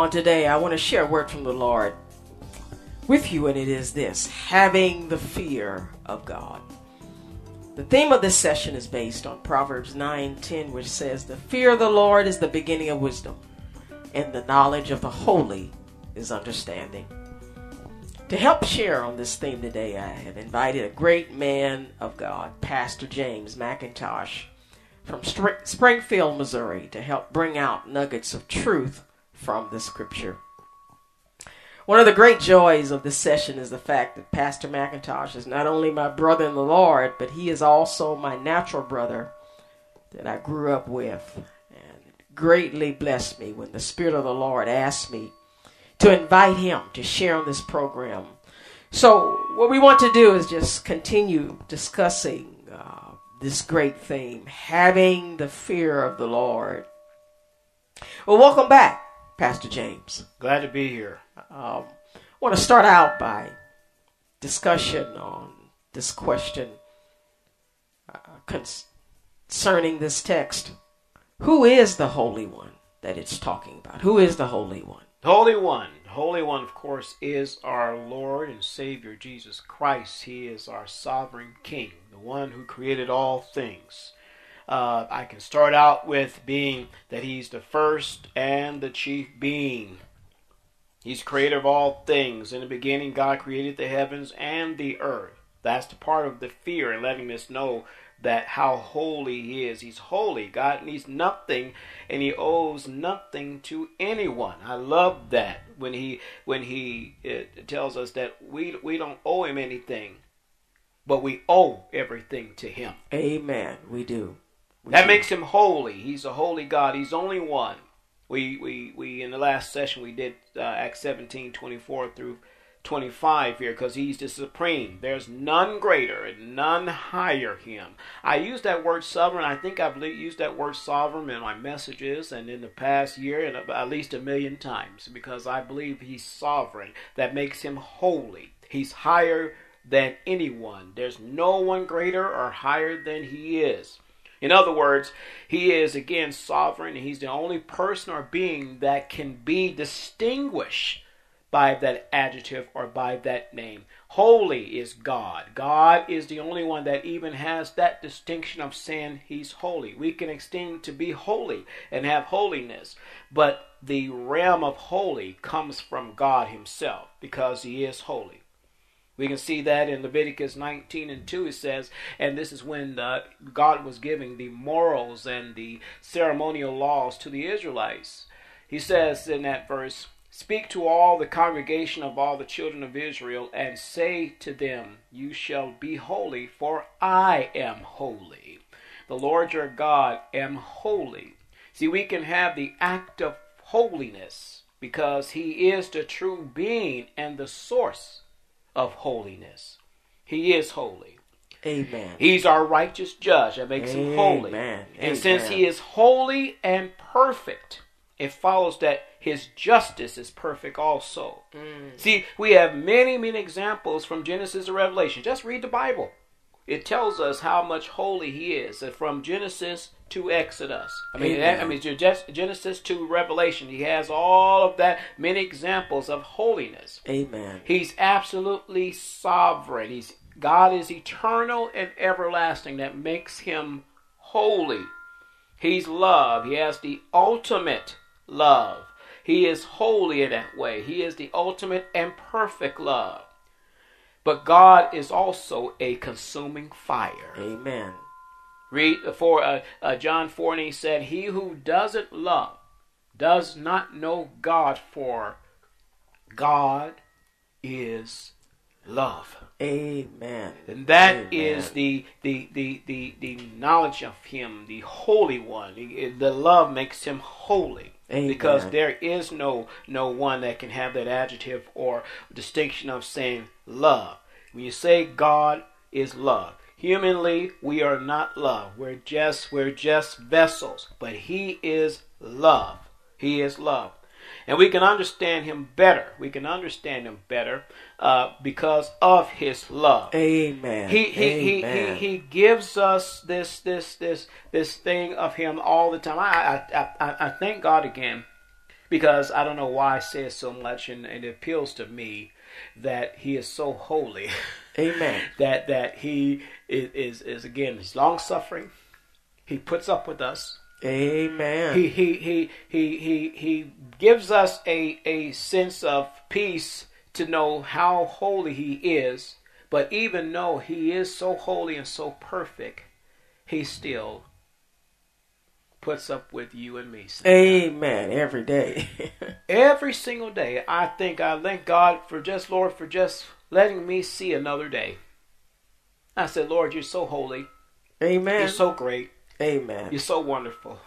On today, I want to share a word from the Lord with you, and it is this having the fear of God. The theme of this session is based on Proverbs 9:10, which says, The fear of the Lord is the beginning of wisdom, and the knowledge of the holy is understanding. To help share on this theme today, I have invited a great man of God, Pastor James McIntosh from Springfield, Missouri, to help bring out nuggets of truth from the scripture. One of the great joys of this session is the fact that Pastor McIntosh is not only my brother in the Lord, but he is also my natural brother that I grew up with. And greatly blessed me when the Spirit of the Lord asked me to invite him to share on this program. So, what we want to do is just continue discussing uh, this great theme having the fear of the Lord. Well, welcome back, Pastor James. Glad to be here. Um, I want to start out by discussion on this question uh, concerning this text. Who is the Holy One that it's talking about? Who is the Holy One? Holy One. Holy One, of course, is our Lord and Savior Jesus Christ. He is our sovereign King, the one who created all things. Uh, I can start out with being that He's the first and the chief being. He's creator of all things. In the beginning, God created the heavens and the earth. That's the part of the fear and letting us know that how holy he is. He's holy. God needs nothing and he owes nothing to anyone. I love that when he when he tells us that we we don't owe him anything, but we owe everything to him. Amen. We do. We that do. makes him holy. He's a holy God. He's only one. We we we in the last session we did uh, Acts 17, 24 through 25 here because he's the supreme. There's none greater and none higher him. I use that word sovereign. I think I've used that word sovereign in my messages and in the past year and at least a million times because I believe he's sovereign. That makes him holy. He's higher than anyone. There's no one greater or higher than he is. In other words, he is again sovereign. He's the only person or being that can be distinguished by that adjective or by that name. Holy is God. God is the only one that even has that distinction of saying he's holy. We can extend to be holy and have holiness, but the realm of holy comes from God himself because he is holy. We can see that in Leviticus 19 and 2. It says, and this is when uh, God was giving the morals and the ceremonial laws to the Israelites. He says in that verse, Speak to all the congregation of all the children of Israel, and say to them, You shall be holy, for I am holy. The Lord your God am holy. See, we can have the act of holiness because He is the true being and the source of holiness. He is holy. Amen. He's our righteous judge. That makes Amen. him holy. Amen. And since he is holy and perfect, it follows that his justice is perfect also. Mm. See, we have many, many examples from Genesis to Revelation. Just read the Bible. It tells us how much holy he is. From Genesis to Exodus. I mean, that, I mean, Genesis to Revelation. He has all of that, many examples of holiness. Amen. He's absolutely sovereign. He's God is eternal and everlasting. That makes him holy. He's love. He has the ultimate love. He is holy in that way. He is the ultimate and perfect love. But God is also a consuming fire. Amen. Read for uh, uh, John 4 and he said, He who doesn't love does not know God, for God is love. Amen. And that Amen. is the, the, the, the, the knowledge of Him, the Holy One. The love makes Him holy. Amen. Because there is no no one that can have that adjective or distinction of saying love. When you say God is love, humanly we are not love. We're just we're just vessels, but he is love. He is love. And we can understand him better. We can understand him better uh, because of his love. Amen. He he, Amen. he he he gives us this this this this thing of him all the time. I I I, I thank God again because I don't know why I say it so much, and, and it appeals to me that He is so holy. Amen. that that He is is, is again He's long suffering. He puts up with us. Amen. He he he he he he gives us a a sense of peace to know how holy He is. But even though He is so holy and so perfect, He still puts up with you and me. sometimes. Amen. Every day. Every single day, I think I thank God for just, Lord, for just letting me see another day. I said, Lord, you're so holy. Amen. You're so great. Amen. You're so wonderful.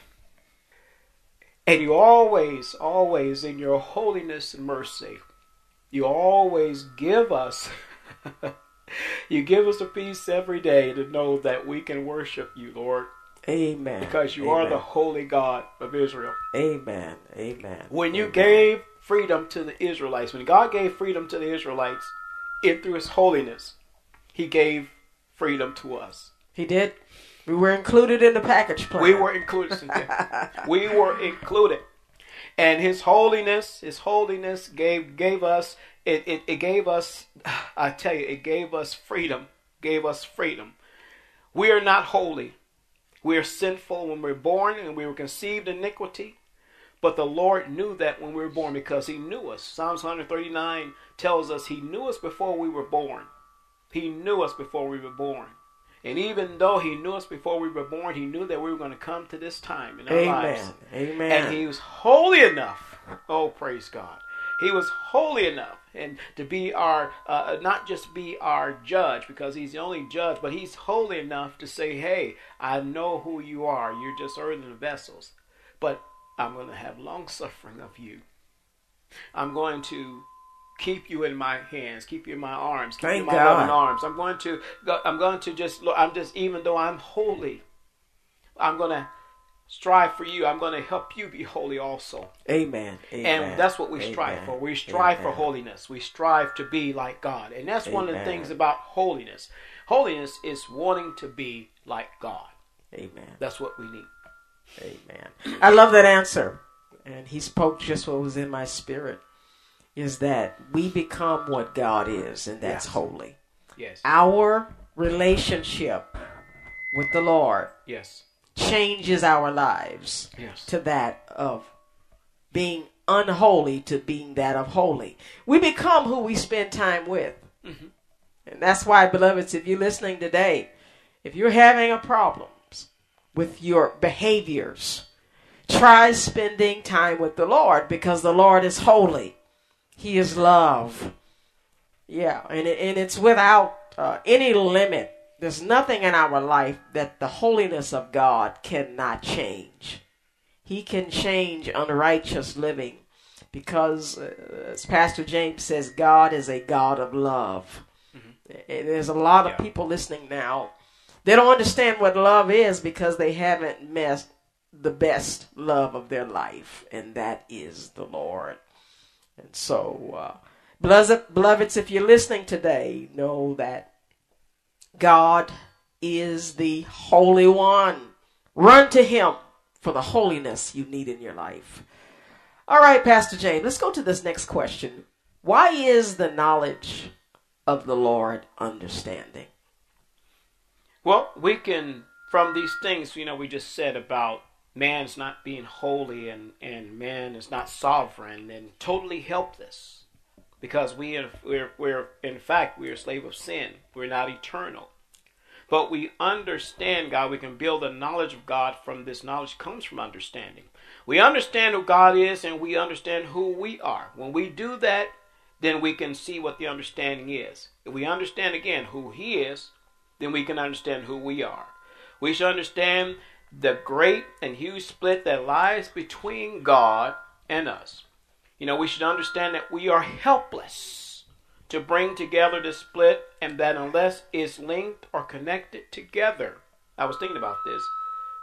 And you always, always, in your holiness and mercy, you always give us, you give us a peace every day to know that we can worship you, Lord, Amen. because you Amen. are the holy God of Israel. Amen. Amen. When you Amen. gave freedom to the Israelites, when God gave freedom to the Israelites, it through His holiness, He gave freedom to us. He did. We were included in the package plan. We were included. We were included, and His holiness, His holiness gave gave us it, it. It gave us. I tell you, it gave us freedom. Gave us freedom. We are not holy. We are sinful when we're born, and we were conceived iniquity. But the Lord knew that when we were born because He knew us. Psalms 139 tells us He knew us before we were born. He knew us before we were born. And even though He knew us before we were born, He knew that we were going to come to this time in our Amen. lives. Amen. And He was holy enough. Oh, praise God. He was holy enough and to be our uh, not just be our judge because he's the only judge but he's holy enough to say hey i know who you are you're just earthen vessels but i'm going to have long suffering of you i'm going to keep you in my hands keep you in my arms keep you in my God. loving arms i'm going to i'm going to just i'm just even though i'm holy i'm going to strive for you i'm going to help you be holy also Amen. Amen. and that's what we strive Amen. for. We strive for holiness. We strive to be like God. And that's one of the things about holiness. Holiness is wanting to be like God. Amen. That's what we need. Amen. I love that answer. And he spoke just what was in my spirit is that we become what God is, and that's Yes. holy. Yes. Our relationship with the Lord Yes. changes our lives Yes. to that of being unholy to being that of holy. We become who we spend time with. Mhm. And that's why, beloveds, if you're listening today, if you're having a problems with your behaviors, try spending time with the Lord because the Lord is holy. He is love. Yeah, and, it, and it's without uh, any limit. There's nothing in our life that the holiness of God cannot change. He can change unrighteous living because, uh, as Pastor James says, God is a God of love. And there's a lot of Yeah. people listening now. They don't understand what love is because they haven't met the best love of their life, and that is the Lord. And so, uh, beloved- beloveds, if you're listening today, know that God is the Holy One. Run to Him for the holiness you need in your life. All right, Pastor James, let's go to this next question. Why is the knowledge of the Lord understanding? Well, we can, from these things, you know, we just said about man's not being holy and, and man is not sovereign and totally helpless because we are, we're, we're, in fact, we're a slave of sin. We're not eternal. But we understand God. We can build a knowledge of God from this knowledge comes from understanding. We understand who God is and we understand who we are. When we do that, then we can see what the understanding is. If we understand again who He is, then we can understand who we are. We should understand the great and huge split that lies between God and us. You know, we should understand that we are helpless to bring together the split, and that unless it's linked or connected together, I was thinking about this,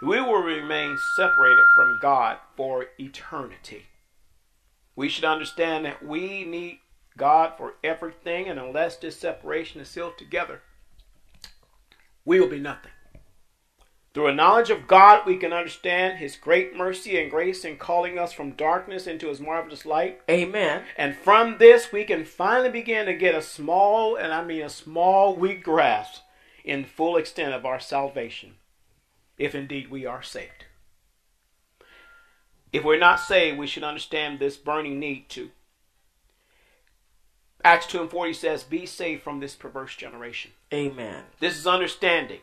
we will remain separated from God for eternity. We should understand that we need God for everything, and unless this separation is sealed together, we will be nothing. Through a knowledge of God, we can understand His great mercy and grace in calling us from darkness into His marvelous light. Amen. And from this, we can finally begin to get a small, and I mean a small, weak grasp in full extent of our salvation, if indeed we are saved. If we're not saved, we should understand this burning need to. Acts 2 and 40 says, Be saved from this perverse generation. Amen. This is understanding,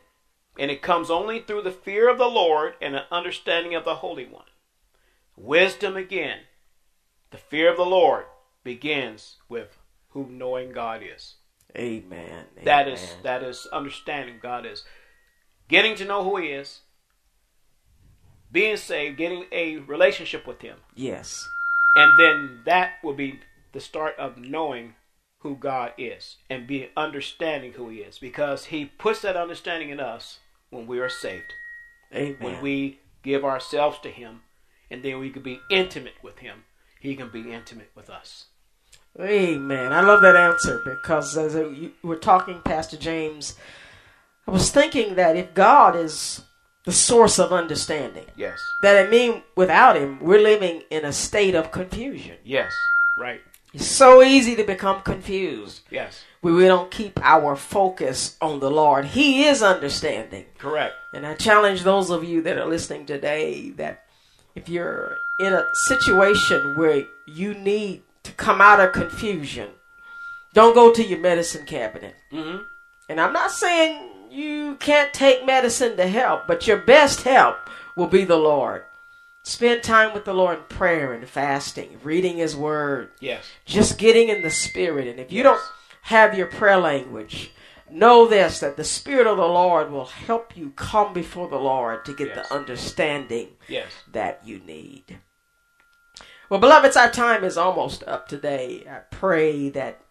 and it comes only through the fear of the Lord and an understanding of the Holy One. Wisdom again, the fear of the Lord begins with who knowing God is. Amen. That is Amen. that is understanding God is. Getting to know who He is, being saved, getting a relationship with Him, Yes. and then that will be the start of knowing who God is and be understanding who He is, because He puts that understanding in us when we are saved, Amen. when we give ourselves to Him, and then we can be intimate with Him. He can be intimate with us. Amen. I love that answer because as were talking, Pastor James, I was thinking that if God is the source of understanding, Yes. that I mean without Him, we're living in a state of confusion. Yes. Right. It's so easy to become confused Yes. when we don't keep our focus on the Lord. He is understanding. Correct. And I challenge those of you that are listening today that if you're in a situation where you need to come out of confusion, don't go to your medicine cabinet. Mm-hmm. And I'm not saying you can't take medicine to help, but your best help will be the Lord. Spend time with the Lord in prayer and fasting, reading His Word, Yes. just getting in the Spirit. And if you Yes. don't have your prayer language, know this that the Spirit of the Lord will help you come before the Lord to get Yes. the understanding Yes. that you need. Well, beloveds, our time is almost up today. I pray that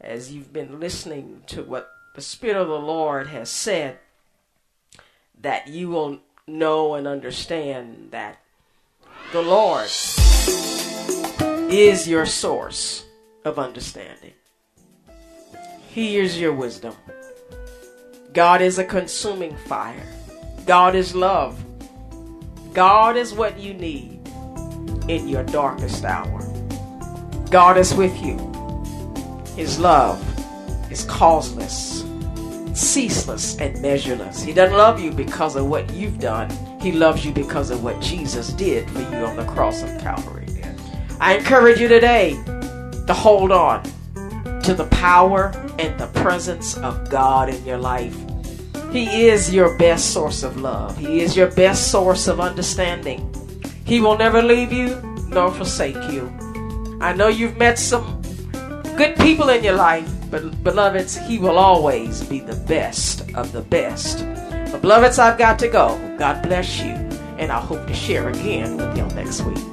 as you've been listening to what the Spirit of the Lord has said, that you will know and understand that the Lord is your source of understanding. He is your wisdom. God is a consuming fire. God is love. God is what you need in your darkest hour. God is with you. His love is causeless, ceaseless, and measureless. He doesn't love you because of what you've done. He loves you because of what Jesus did for you on the cross of Calvary. I encourage you today to hold on to the power and the presence of God in your life. He is your best source of love. He is your best source of understanding. He will never leave you nor forsake you. I know you've met some good people in your life, but beloveds, He will always be the best of the best. Beloveds, I've got to go. God bless you, and I hope to share again with y'all next week.